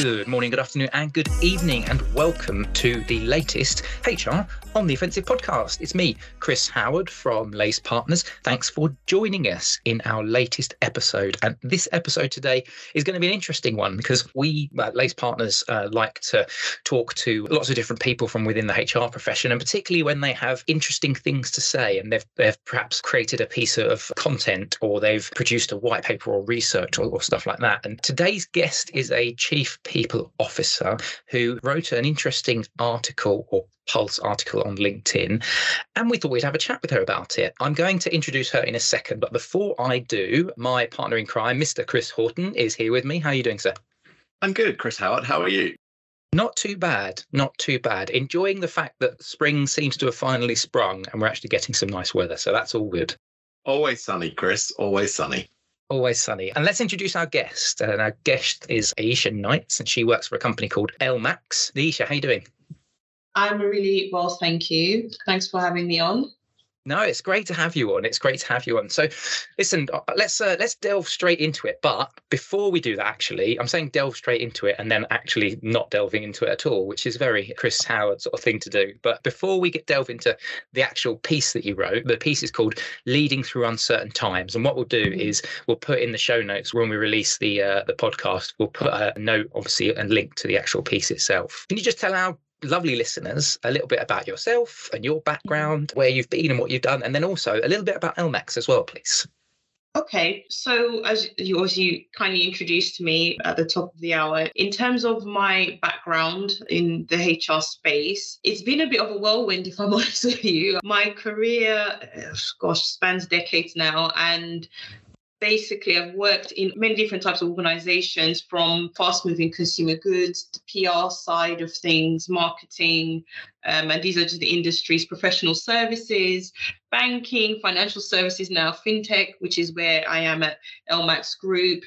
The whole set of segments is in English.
Good morning, good afternoon, and good evening, and welcome to the latest HR on the Offensive podcast. It's me, Chris Howard from Lace Partners. Thanks for joining us in our latest episode. And this episode today is going to be an interesting one because we, uh, Lace Partners, uh, like to talk to lots of different people from within the HR profession, and particularly when they have interesting things to say and they've, they've perhaps created a piece of content or they've produced a white paper or research or, or stuff like that. And today's guest is a chief people officer who wrote an interesting article or Pulse article on LinkedIn, and we thought we'd have a chat with her about it. I'm going to introduce her in a second, but before I do, my partner in crime, Mr. Chris Horton, is here with me. How are you doing, sir? I'm good, Chris Howard. How are you? Not too bad, not too bad. Enjoying the fact that spring seems to have finally sprung and we're actually getting some nice weather, so that's all good. Always sunny, Chris. Always sunny. Always sunny. And let's introduce our guest. And our guest is Aaisha Knights, and she works for a company called LMAX. Aaisha, how you doing? I'm really well, thank you. Thanks for having me on. No, it's great to have you on. It's great to have you on. So, listen, uh, let's uh, let's delve straight into it. But before we do that, actually, I'm saying delve straight into it, and then actually not delving into it at all, which is very Chris Howard sort of thing to do. But before we get delve into the actual piece that you wrote, the piece is called "Leading Through Uncertain Times," and what we'll do mm-hmm. is we'll put in the show notes when we release the uh, the podcast. We'll put a note, obviously, and link to the actual piece itself. Can you just tell our lovely listeners a little bit about yourself and your mm. background, where you've been and what you've done, and then also a little bit about LMAX as well, please. Okay, so as you, as you kindly introduced me at the top of the hour, in terms of my background in the HR space, it's been a bit of a whirlwind, if I'm honest with you. My career, uh, gosh, spans decades now, and basically I've worked in many different types of organizations from fast moving consumer goods, the PR side of things, marketing, um, and these are just the industries, professional services, banking, financial services now, fintech, which is where I am at LMAX Group,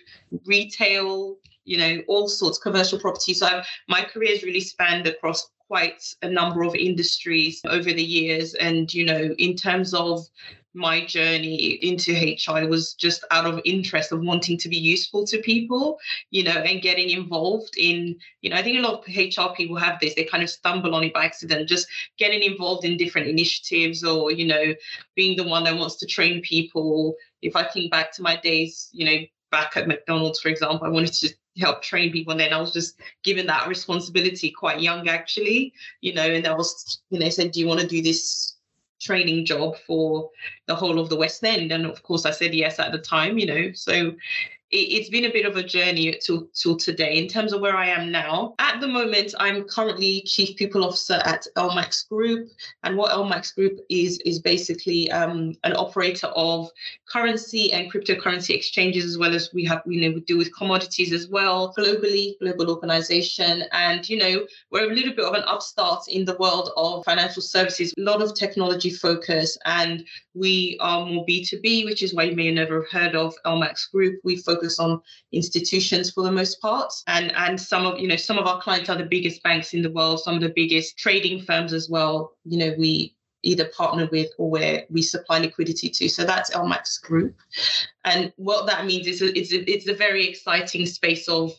retail, you know, all sorts, of commercial property. So I've, my career has really spanned across quite a number of industries over the years. And, you know, in terms of my journey into HR was just out of interest of wanting to be useful to people, you know, and getting involved in, you know, I think a lot of HR people have this, they kind of stumble on it by accident, just getting involved in different initiatives or, you know, being the one that wants to train people. If I think back to my days, you know, back at McDonald's, for example, I wanted to help train people and then I was just given that responsibility quite young actually, you know, and I was, you know, said, Do you want to do this training job for the whole of the West End. And of course, I said yes at the time, you know. So it, has been a bit of a journey till, till today in terms of where I am now. At the moment, I'm currently Chief People Officer at LMAX Group. And what LMAX Group is, is basically um, an operator of currency and cryptocurrency exchanges, as well as we have, you know, we deal with commodities as well, globally, global organization. And, you know, we're a little bit of an upstart in the world of financial services, a lot of technology focus, and we are more B2B, which is why you may never have heard of LMAX Group. We focus focus on institutions for the most part. And and some of you know some of our clients are the biggest banks in the world, some of the biggest trading firms as well. You know, we either partner with or where we supply liquidity to. So that's LMAX Group. And what that means is it's a, it's a very exciting space of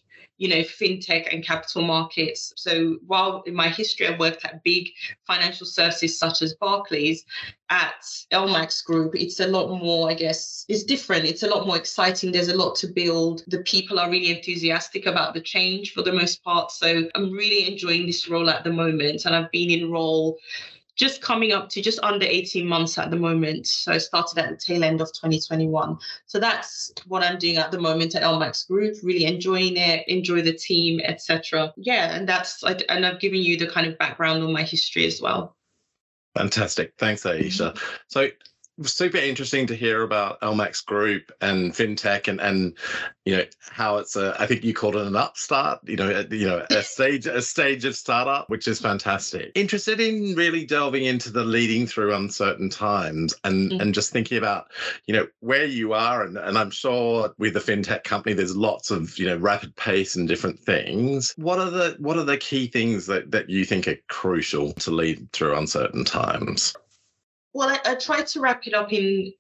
you know, fintech and capital markets. So while in my history I worked at big financial services such as Barclays, at LMAX Group, it's a lot more, I guess, it's different. It's a lot more exciting. There's a lot to build. The people are really enthusiastic about the change for the most part. So I'm really enjoying this role at the moment. And I've been in role just coming up to just under 18 months at the moment. So I started at the tail end of 2021. So that's what I'm doing at the moment at LMAX Group, really enjoying it, enjoy the team, etc. Yeah, and that's and I've given you the kind of background on my history as well. Fantastic. Thanks, Aaisha. So super interesting to hear about LMAX Group and fintech and and you know how it's a I think you called it an upstart you know a, you know a stage a stage of startup which is fantastic. Interested in really delving into the leading through uncertain times and mm-hmm. and just thinking about you know where you are and and I'm sure with the fintech company there's lots of you know rapid pace and different things. What are the what are the key things that that you think are crucial to lead through uncertain times? Well, I, I tried to wrap it up in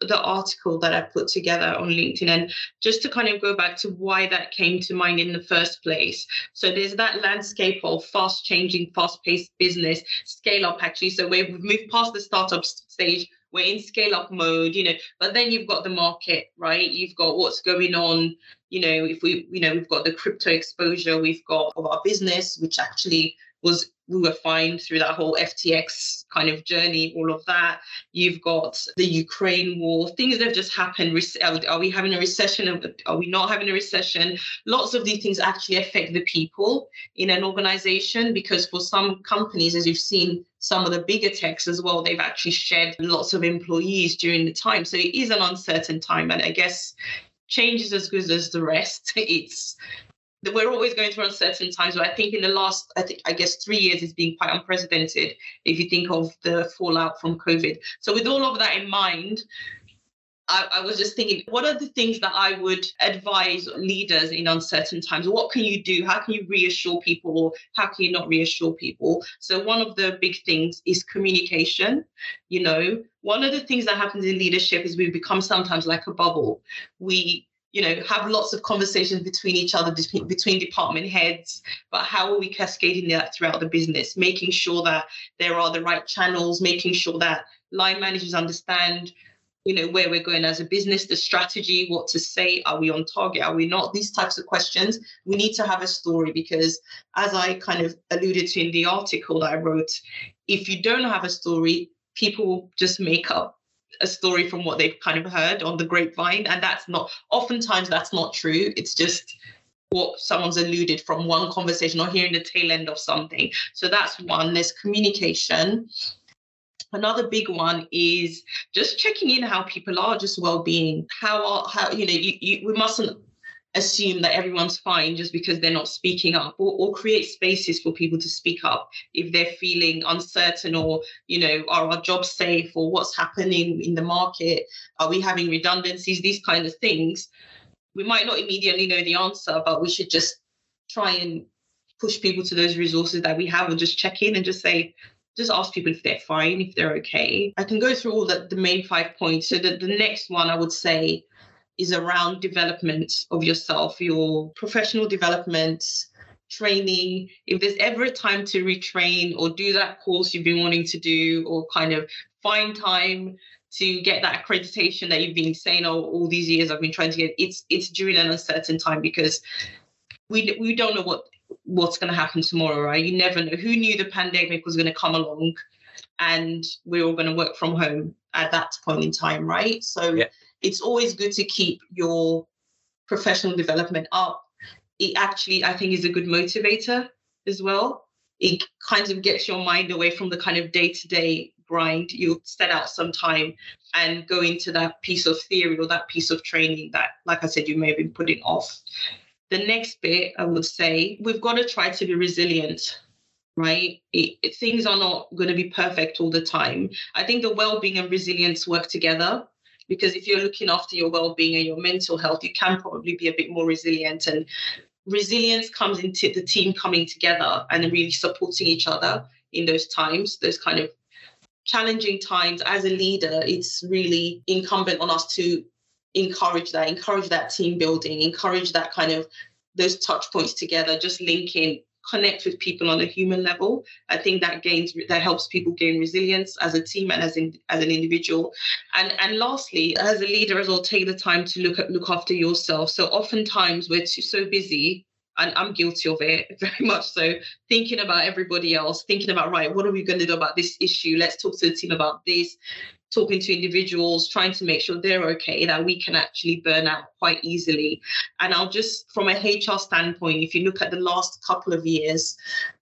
the article that I put together on LinkedIn and just to kind of go back to why that came to mind in the first place. So there's that landscape of fast changing, fast paced business, scale up actually. So we've moved past the startup stage, we're in scale up mode, you know, but then you've got the market, right? You've got what's going on, you know, if we, you know, we've got the crypto exposure, we've got of our business, which actually was we were fine through that whole FTX kind of journey, all of that. You've got the Ukraine war, things that have just happened. Are we having a recession? Are we not having a recession? Lots of these things actually affect the people in an organization because for some companies, as you've seen, some of the bigger techs as well, they've actually shed lots of employees during the time. So it is an uncertain time. And I guess change is as good as the rest. It's we're always going through uncertain times. But I think in the last, I think I guess three years has been quite unprecedented if you think of the fallout from COVID. So with all of that in mind, I, I, was just thinking, what are the things that I would advise leaders in uncertain times? What can you do? How can you reassure people? Or how can you not reassure people? So, one of the big things is communication. You know, one of the things that happens in leadership is we become sometimes like a bubble. We you know, have lots of conversations between each other, between department heads, but how are we cascading that throughout the business, making sure that there are the right channels, making sure that line managers understand, you know, where we're going as a business, the strategy, what to say, are we on target, are we not? These types of questions. We need to have a story because, as I kind of alluded to in the article that I wrote, if you don't have a story, people just make up a story from what they've kind of heard on the grapevine and that's not oftentimes that's not true. It's just what someone's alluded from one conversation or hearing the tail end of something. So that's one. There's communication. Another big one is just checking in how people are just well-being. How are how you know you, you we mustn't assume that everyone's fine just because they're not speaking up or, or, create spaces for people to speak up if they're feeling uncertain or you know are our jobs safe or what's happening in the market? Are we having redundancies? These kind of things. We might not immediately know the answer but we should just try and push people to those resources that we have and just check in and just say just ask people if they're fine if they're okay. I can go through all the, the main five points. So the, the next one i would say is around development of yourself, your professional development, training. If there's ever a time to retrain or do that course you've been wanting to do, or kind of find time to get that accreditation that you've been saying oh, all these years I've been trying to get, it's it's during an uncertain time because we we don't know what what's going to happen tomorrow, right? You never know. Who knew the pandemic was going to come along, and we're all going to work from home at that point in time, right? So. Yeah it's always good to keep your professional development up. It actually, I think, is a good motivator as well. It kind of gets your mind away from the kind of day to day grind. You set out some time and go into that piece of theory or that piece of training that, like I said, you may have been putting off. The next bit, I would say, we've got to try to be resilient right? It, it, things are not going to be perfect all the time. I think the well being and resilience work together because if you're looking after your well-being and your mental health you can probably be a bit more resilient. And resilience comes into the team coming together and really supporting each other in those times those kind of challenging times. As a leader it's really incumbent on us to encourage that encourage that team building encourage that kind of those touch points together just linking connect with people on a human level. I think that gains that helps people gain resilience as a team and as in, as an individual. And and lastly, as a leader as well, take the time to look at look after yourself. So oftentimes we're too, so busy and I'm guilty of it very much so, thinking about everybody else, thinking about, right, what are we going to do about this issue? Let's talk to the team about this talking to individuals, trying to make sure they're okay, that we can actually burn out quite easily. And I'll just, from a HR standpoint, if you look at the last couple of years,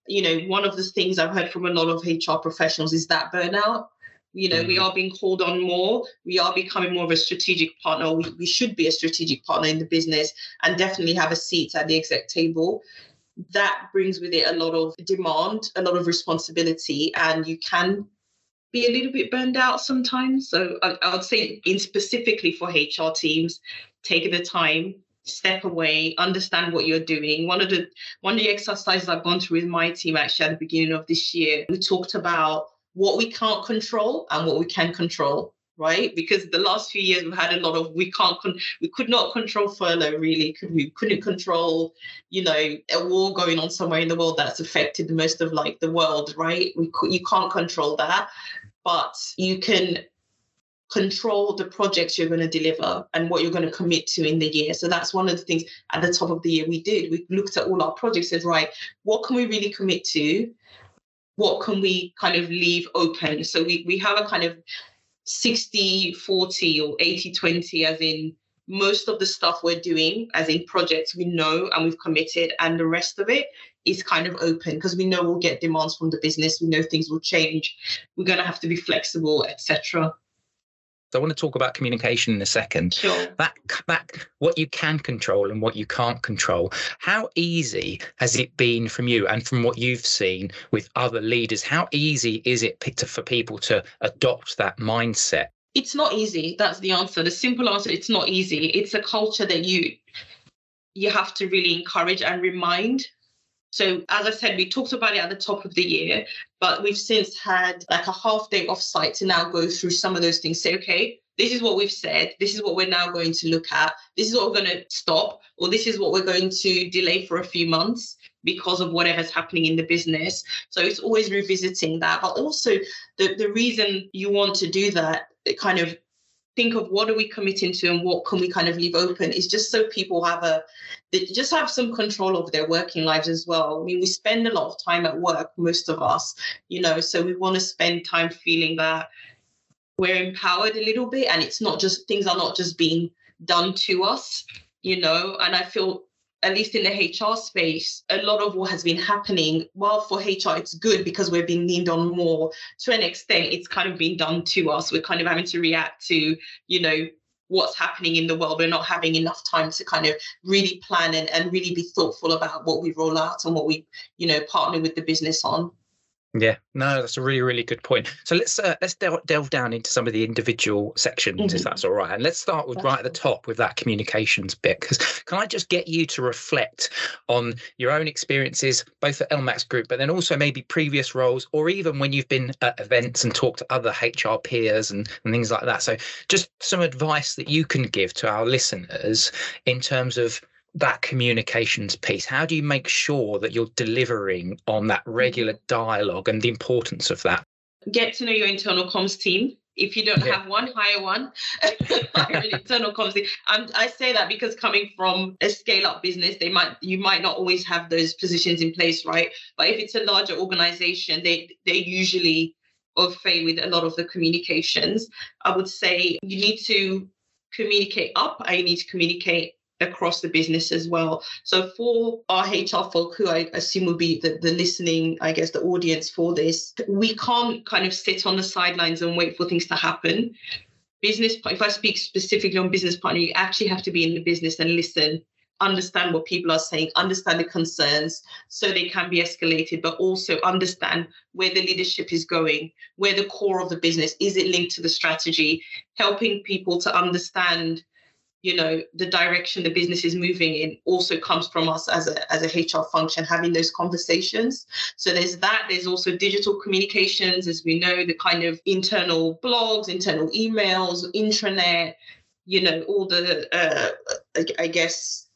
you know, one of the things I've heard from a lot of HR professionals is that burnout. You know, mm-hmm. we are being called on more. We are becoming more of a strategic partner. We, we should be a strategic partner in the business and definitely have a seat at the exec table. That brings with it a lot of demand, a lot of responsibility, and you can be a little bit burned out sometimes. So I, I would say, in specifically for HR teams, take the time step away, understand what you're doing. One of the one of the exercises I've gone through with my team actually at the beginning of this year, we talked about what we can't control and what we can control right because the last few years we've had a lot of we can't con- we could not control furlough really could we couldn't control you know a war going on somewhere in the world that's affected most of like the world right we you can't control that but you can control the projects you're going to deliver and what you're going to commit to in the year. So that's one of the things at the top of the year we did. We looked at all our projects, said, right, what can we really commit to? What can we kind of leave open? So we, we have a kind of 60 40 or 80 20, as in most of the stuff we're doing, as in projects, we know and we've committed, and the rest of it is kind of open because we know we'll get demands from the business. We know things will change. We're going to have to be flexible, etc. I want to talk about communication in a second. Sure. That that what you can control and what you can't control. How easy has it been from you and from what you've seen with other leaders? How easy is it for people to adopt that mindset? It's not easy. That's the answer. The simple answer. It's not easy. It's a culture that you you have to really encourage and remind so, as I said, we talked about it at the top of the year, but we've since had like a half day off site to now go through some of those things. Say, okay, this is what we've said. This is what we're now going to look at. This is what we're going to stop, or this is what we're going to delay for a few months because of whatever's happening in the business. So it's always revisiting that. But also, the, the reason you want to do that, it kind of think of what are we committing to and what can we kind of leave open is just so people have a just have some control over their working lives as well. I mean, we spend a lot of time at work, most of us, you know, so we want to spend time feeling that we're empowered a little bit and it's not just things are not just being done to us, you know, and I feel at least in the HR space, a lot of what has been happening, while for HR it's good because we're being leaned on more, to an extent, it's kind of been done to us. We're kind of having to react to, you know, what's happening in the world. We're not having enough time to kind of really plan and, and really be thoughtful about what we roll out and what we, you know, partner with the business on. Yeah, no, that's a really, really good point. So let's uh, let's delve, delve down into some of the individual sections, mm-hmm. if that's all right. And let's start with right at the top with that communications bit. Because can I just get you to reflect on your own experiences, both at LMAX Group, but then also maybe previous roles, or even when you've been at events and talked to other HR peers and, and things like that. So just some advice that you can give to our listeners in terms of that communications piece? How do you make sure that you're delivering on that regular mm-hmm. dialogue and the importance of that? Get to know your internal comms team. If you don't yeah. have one hire one. Hire an internal comms team. Um, i say that because coming from a scale up business they might you might not always have those positions in place right? But if it's a larger organization they they usually au fait with a lot of the communications. I would say you need to communicate up. I need to communicate across the business as well. So for our HR folk, who I assume will be the, the listening, I guess, the audience for this, we can't kind of sit on the sidelines and wait for things to happen. Business, if I speak specifically on business partner, you actually have to be in the business and listen, understand what people are saying, understand the concerns so they can be escalated, but also understand where the leadership is going, where the core of the business is it linked to the strategy, helping people to understand you know the direction the business is moving in also comes from us as a as a hr function having those conversations. So there's that. There's also digital communications as we know the kind of internal blogs internal emails intranet you know all the uh, i guess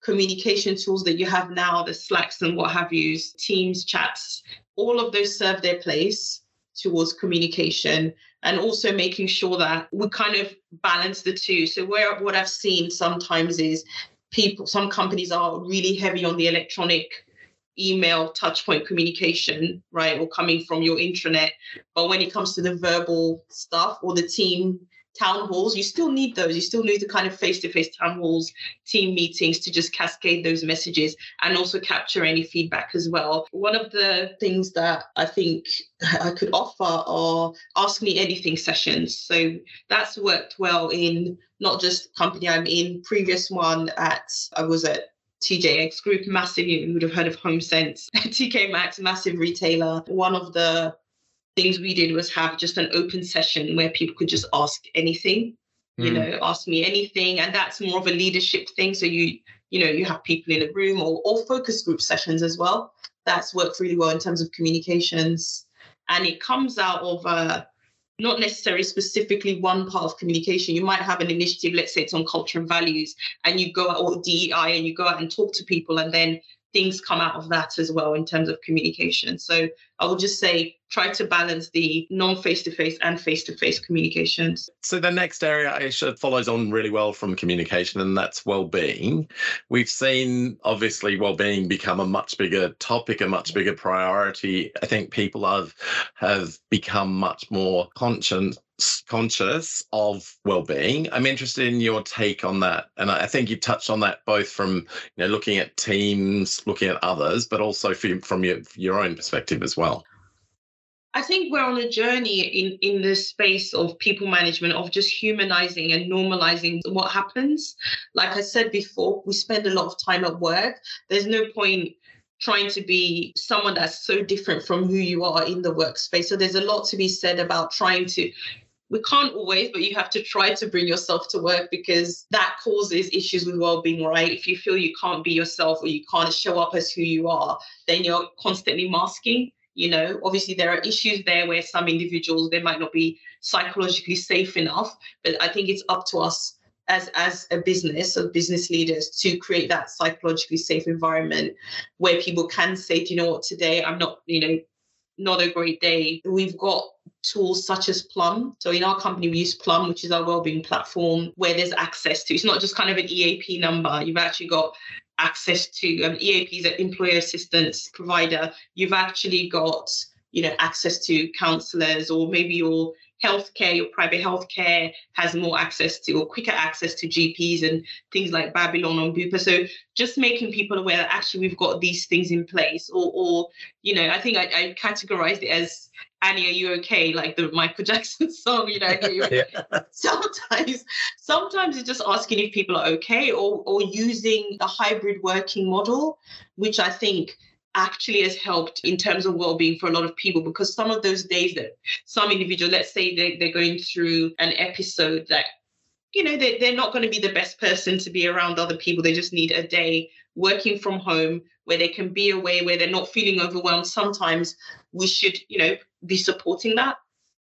communication tools that you have now the slacks and what have you teams chats all of those serve their place towards communication and also making sure that we kind of balance the two. So where what I've seen sometimes is people, some companies are really heavy on the electronic email touchpoint communication, right, or coming from your intranet. But when it comes to the verbal stuff or the team town halls. You still need those. You still need the kind of face to face town halls, team meetings to just cascade those messages and also capture any feedback as well. One of the things that I think I could offer are ask me anything sessions. So that's worked well in not just company I'm in, previous one at, I was at TJX Group, massive, you would have heard of HomeSense, TK Maxx, massive retailer. One of the things we did was have just an open session where people could just ask anything, you hmm. know, ask me anything. And that's more of a leadership thing. So you, you know, you have people in a room or, or focus group sessions as well. That's worked really well in terms of communications. And it comes out of a, not necessarily specifically one part of communication. You might have an initiative, let's say it's on culture and values, and you go out or DEI and you go out and talk to people, and then things come out of that as well in terms of communication. So I would just say try to balance the non face to face and face to face communications. So the next area Aaisha follows on really well from communication, and that's well-being. We've seen obviously well-being become a much bigger topic, a much bigger priority. I think people have have become much more conscious conscious of well-being i'm interested in your take on that and i think you touched on that both from you know looking at teams looking at others but also from, from your, your own perspective as well I think we're on a journey in in the space of people management of just humanizing and normalizing what happens. Like I said before, we spend a lot of time at work. There's no point trying to be someone that's so different from who you are in the workspace. So there's a lot to be said about trying to we can't always, but you have to try to bring yourself to work because that causes issues with well-being, right? If you feel you can't be yourself or you can't show up as who you are, then you're constantly masking. You know, obviously there are issues there where some individuals they might not be psychologically safe enough, but I think it's up to us as as a business or business leaders to create that psychologically safe environment where people can say, Do you know what, today I'm not, you know, not a great day. We've got tools such as Plum. So in our company, we use Plum, which is our wellbeing platform, where there's access to. It's not just kind of an EAP number. You've actually got access to um, EAPs, an employer assistance provider. You've actually got you know access to counselors, or maybe your healthcare, your private healthcare has more access to or quicker access to GPs and things like Babylon and Bupa. So just making people aware that actually we've got these things in place, or, or you know, I think I, I categorized it as Annie, are you okay? Like the Michael Jackson song, you know. yeah. Sometimes, sometimes it's just asking if people are okay, or or using the hybrid working model, which I think actually has helped in terms of well-being for a lot of people because some of those days that some individual let's say they, they're going through an episode that you know they, they're not going to be the best person to be around other people they just need a day working from home where they can be away where they're not feeling overwhelmed sometimes we should you know be supporting that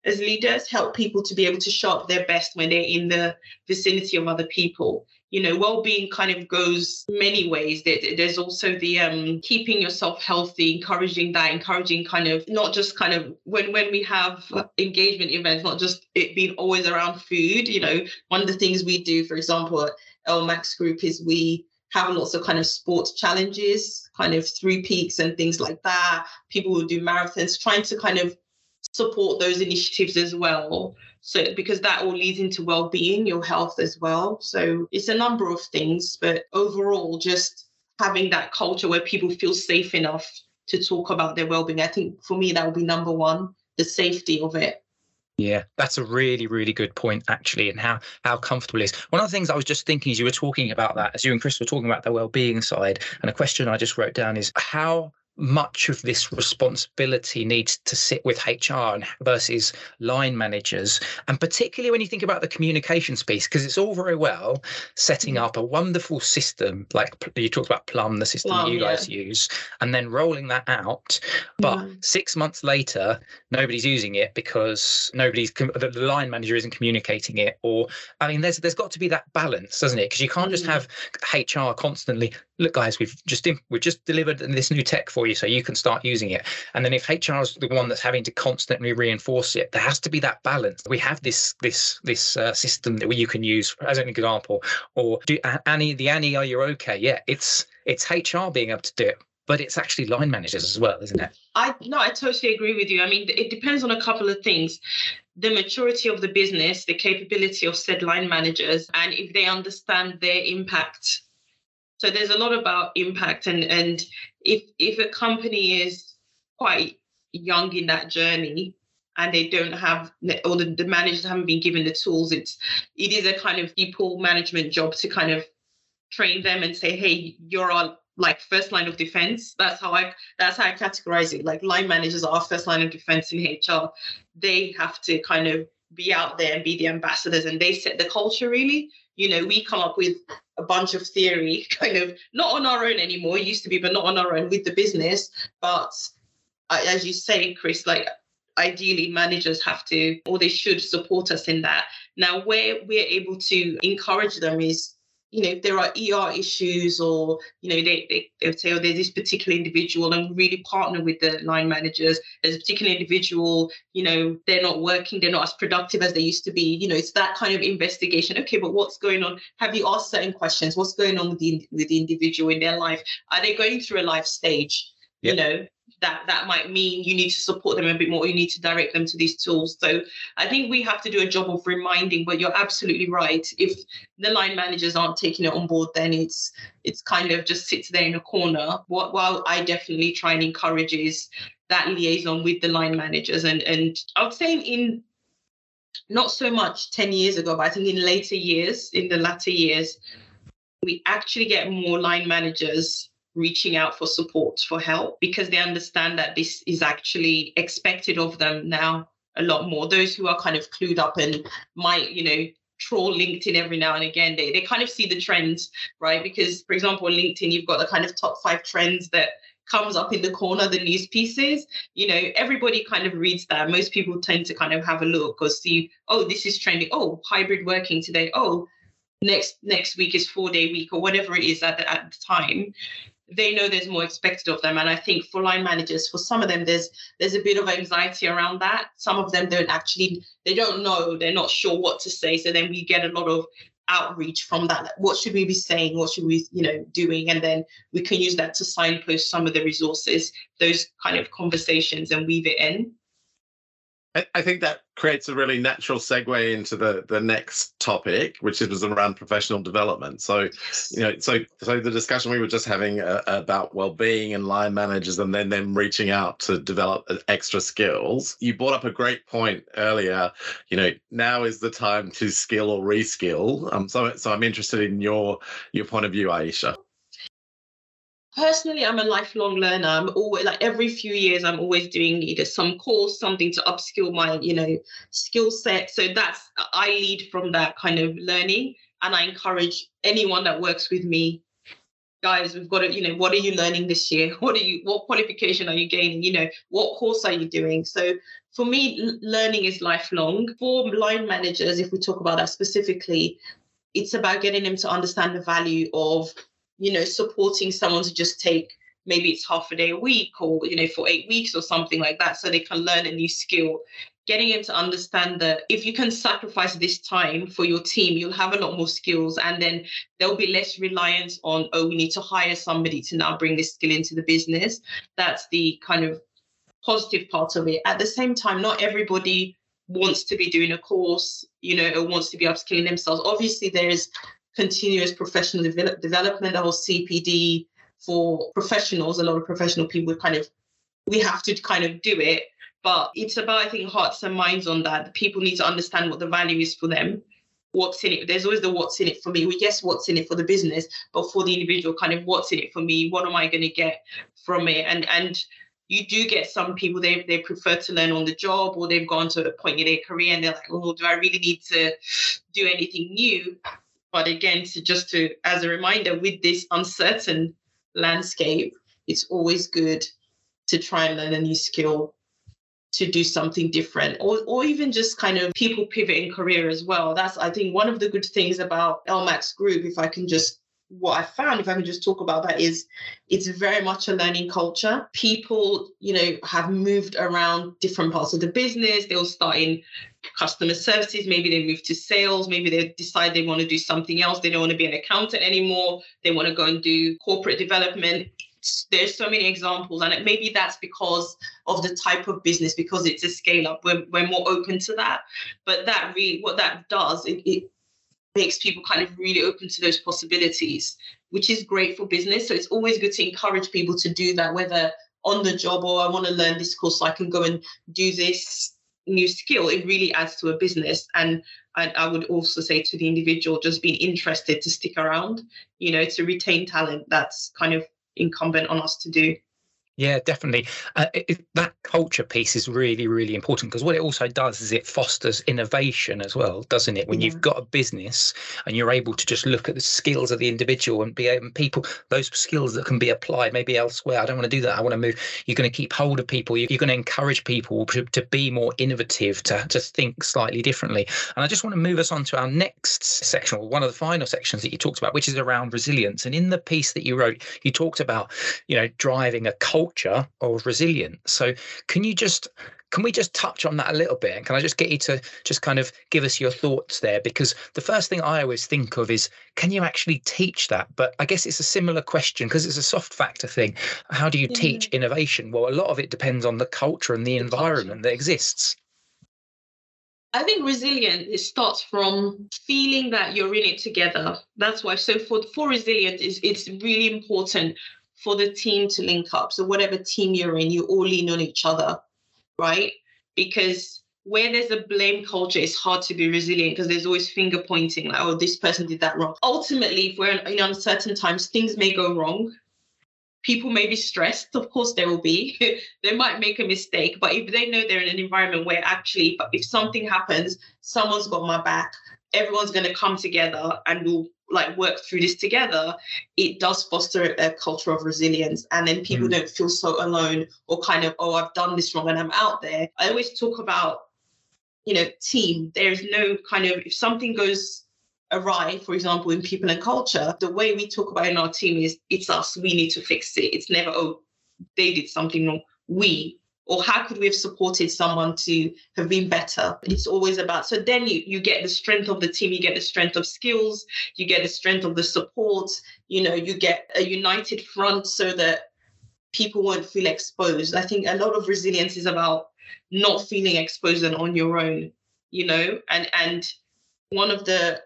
as leaders help people to be able to show up their best when they're in the vicinity of other people. You know well-being kind of goes many ways. There's also the um, keeping yourself healthy encouraging that encouraging kind of not just kind of when when we have engagement events not just it being always around food you know. One of the things we do for example at lmax group is we have lots of kind of sports challenges kind of Three peaks and things like that. People will do marathons trying to kind of support those initiatives as well. So because that all leads into well-being your health as well. So it's a number of things but overall just having that culture where people feel safe enough to talk about their well-being i think for me that would be number one the safety of it yeah, that's a really, really good point, actually, and how how comfortable is. One of the things I was just thinking as you were talking about that, as you and Chris were talking about the well-being side, and a question I just wrote down is how much of this responsibility needs to sit with HR versus line managers. And particularly when you think about the communications piece, because it's all very well setting mm. up a wonderful system, like you talked about Plum, the system Plum, you guys use, and then rolling that out. But mm. six months later, nobody's using it because nobody's, the line manager isn't communicating it. Or, I mean, there's there's got to be that balance, doesn't it? Because you can't just have HR constantly, look, guys, we've just, we've just delivered this new tech for you so you can start using it. And then if HR is the one that's having to constantly reinforce it, there has to be that balance. We have this this this uh, system that you can use as an example. Or do Annie the Annie, are you okay? Yeah, it's it's HR being able to do it but it's actually line managers as well, isn't it? I no, I totally agree with you. I mean, it depends on a couple of things. the maturity of the business, the capability of said line managers, and if they understand their impact. So there's a lot about impact, and and if if a company is quite young in that journey and they don't have or the, the managers haven't been given the tools it's it is a kind of people management job to kind of train them and say hey you're our like first line of defense. That's how i that's how i categorize it. Like line managers are first line of defense in hr they have to kind of be out there and be the ambassadors and they set the culture really you know we come up with a bunch of theory kind of not on our own anymore it used to be but not on our own with the business. But as you say chris like ideally managers have to or they should support us in that. Now where we're able to encourage them is you know if there are er issues or you know they, they, they would say oh there's this particular individual and really partner with the line managers. There's a particular individual you know they're not working they're not as productive as they used to be you know it's that kind of investigation. Okay but what's going on? Have you asked certain questions? What's going on with the with the individual in their life? Are they going through a life stage? Yep. you know that that might mean you need to support them a bit more you need to direct them to these tools. So i think we have to do a job of reminding but you're absolutely right. If the line managers aren't taking it on board then it's it's kind of just sits there in a corner. What while i definitely try and encourage is that liaison with the line managers. And and i would say in not so much 10 years ago but i think in later years in the latter years we actually get more line managers reaching out for support, for help, because they understand that this is actually expected of them now a lot more. Those who are kind of clued up and might, you know, troll LinkedIn every now and again, they, they kind of see the trends, right? Because, for example, on LinkedIn, you've got the kind of top five trends that comes up in the corner, the news pieces, you know, everybody kind of reads that. Most people tend to kind of have a look or see, oh, this is trending. Oh, hybrid working today. Oh, next next week is four day week or whatever it is at the, at the time they know there's more expected of them. And i think for line managers for some of them there's there's a bit of anxiety around that. Some of them don't actually they don't know they're not sure what to say. So then we get a lot of outreach from that like, what should we be saying? What should we you know doing? And then we can use that to signpost some of the resources those kind of conversations and weave it in I think that creates a really natural segue into the the next topic, which is around professional development. So, you know, so so the discussion we were just having uh, about well-being and line managers, and then them reaching out to develop uh, extra skills. You brought up a great point earlier. You know, now is the time to skill or reskill. Um, so so I'm interested in your your point of view, Aaisha personally i'm a lifelong learner. I'm always like every few years i'm always doing either some course something to upskill my you know skill set. So that's i lead from that kind of learning and i encourage anyone that works with me guys we've got to you know what are you learning this year? What are you what qualification are you gaining? You know what course are you doing? So for me learning is lifelong. For line managers if we talk about that specifically it's about getting them to understand the value of you know, supporting someone to just take maybe it's half a day a week or, you know, for eight weeks or something like that so they can learn a new skill. Getting them to understand that if you can sacrifice this time for your team, you'll have a lot more skills and then there'll be less reliance on, oh, we need to hire somebody to now bring this skill into the business. That's the kind of positive part of it. At the same time, not everybody wants to be doing a course, you know, or wants to be upskilling themselves. Obviously, there's continuous professional develop, development or CPD for professionals. A lot of professional people kind of we have to kind of do it, but it's about I think hearts and minds on that. People need to understand what the value is for them. What's in it? There's always the what's in it for me. Well, yes, what's in it for the business, but for the individual, kind of what's in it for me? What am I going to get from it? And and you do get some people they they prefer to learn on the job or they've gone to a point in their career and they're like, oh, do I really need to do anything new? But again, to just to as a reminder, with this uncertain landscape, it's always good to try and learn a new skill to do something different or, or even just kind of people pivoting career as well. That's i think one of the good things about lmax group if i can just what I found, if I can just talk about that, is it's very much a learning culture. People, you know, have moved around different parts of the business. They'll start in customer services, maybe they move to sales, maybe they decide they want to do something else. They don't want to be an accountant anymore. They want to go and do corporate development. there's so many examples and maybe that's because of the type of business because it's a scale up we're, we're more open to that but that really what that does it, it makes people kind of really open to those possibilities which is great for business. So it's always good to encourage people to do that whether on the job or i want to learn this course so i can go and do this new skill. It really adds to a business. And I, I would also say to the individual just being interested to stick around. You know to retain talent that's kind of incumbent on us to do yeah, definitely. Uh, it, that culture piece is really, really important because what it also does is it fosters innovation as well, doesn't it? When yeah. you've got a business and you're able to just look at the skills of the individual and be able, people, those skills that can be applied maybe elsewhere. I don't want to do that. I want to move. You're going to keep hold of people. You're going to encourage people to, to be more innovative, to, to think slightly differently. And I just want to move us on to our next section, or one of the final sections that you talked about, which is around resilience. And in the piece that you wrote, you talked about, you know, driving a culture culture of resilience. So can you just can we just touch on that a little bit? And can I just get you to just kind of give us your thoughts there? Because the first thing I always think of is can you actually teach that? But I guess it's a similar question because it's a soft factor thing. How do you yeah. teach innovation? Well, a lot of it depends on the culture and the, the environment culture. that exists. I think resilience it starts from feeling that you're in it together. That's why. So for for resilience, is it's really important for the team to link up. So whatever team you're in, you all lean on each other, right? Because where there's a blame culture, it's hard to be resilient because there's always finger pointing, like, oh, this person did that wrong. Ultimately, if we're in, in uncertain times, things may go wrong. People may be stressed. Of course, there will be. they might make a mistake, but if they know they're in an environment where actually, if something happens, someone's got my back, everyone's going to come together and we'll like work through this together, it does foster a culture of resilience. And then people mm. don't feel so alone or kind of, oh, I've done this wrong and I'm out there. I always talk about, you know, team. There's no kind of, if something goes awry, for example, in people and culture, the way we talk about in our team is it's us, we need to fix it. It's never, oh, they did something wrong. We or how could we have supported someone to have been better? It's always about so then you you get the strength of the team you get the strength of skills you get the strength of the support you know you get a united front so that people won't feel exposed. I think a lot of resilience is about not feeling exposed and on your own you know and and one of the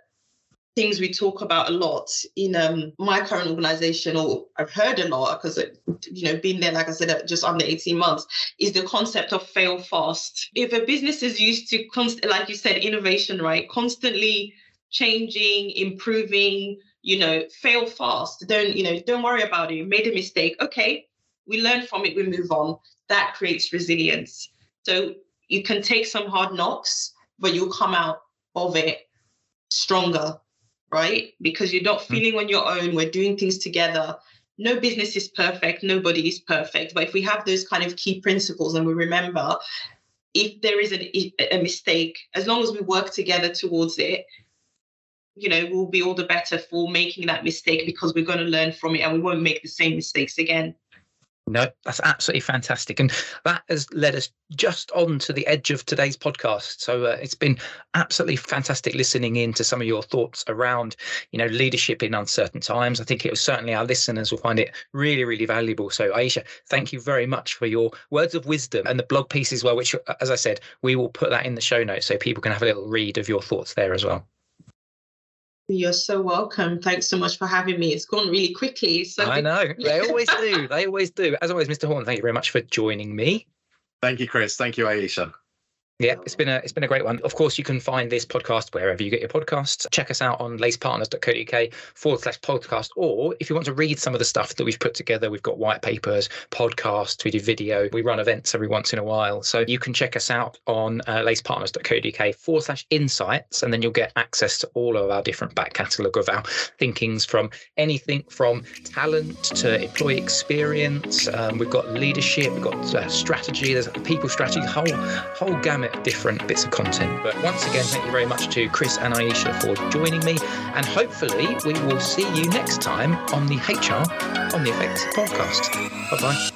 things we talk about a lot in um, my current organization, or I've heard a lot because, you know, being there, like I said, just under 18 months, is the concept of fail fast. If a business is used to, const- like you said, innovation, right? Constantly changing, improving, you know, fail fast. Don't, you know, don't worry about it. You made a mistake. Okay, we learn from it, we move on. That creates resilience. So you can take some hard knocks, but you'll come out of it stronger right? Because you're not hmm. feeling on your own. We're doing things together. No business is perfect. Nobody is perfect. But if we have those kind of key principles and we remember, if there is a, a mistake, as long as we work together towards it, you know, we'll be all the better for making that mistake because we're going to learn from it and we won't make the same mistakes again. No, that's absolutely fantastic. And that has led us just on to the edge of today's podcast. So uh, it's been absolutely fantastic listening in to some of your thoughts around, you know, leadership in uncertain times. I think it was certainly our listeners will find it really, really valuable. So Aaisha, thank you very much for your words of wisdom and the blog piece as well, which, as I said, we will put that in the show notes so people can have a little read of your thoughts there as well. You're so welcome. Thanks so much for having me. It's gone really quickly. So I know. They always do. They always do. As always, Mr. Horn, thank you very much for joining me. Thank you, Chris. Thank you, Aaisha. Yeah, it's been a it's been a great one. Of course, you can find this podcast wherever you get your podcasts. Check us out on lacepartners.co.uk forward slash podcast. Or if you want to read some of the stuff that we've put together, we've got white papers, podcasts, we do video, we run events every once in a while. So you can check us out on uh, lacepartners.co.uk forward slash insights, and then you'll get access to all of our different back catalogue of our thinkings from anything from talent to employee experience. Um, we've got leadership, we've got uh, strategy, there's people strategy, whole whole gamut different bits of content. But once again, thank you very much to Chris and Aaisha for joining me. And hopefully, we will see you next time on the HR on the Offensive podcast. Bye bye.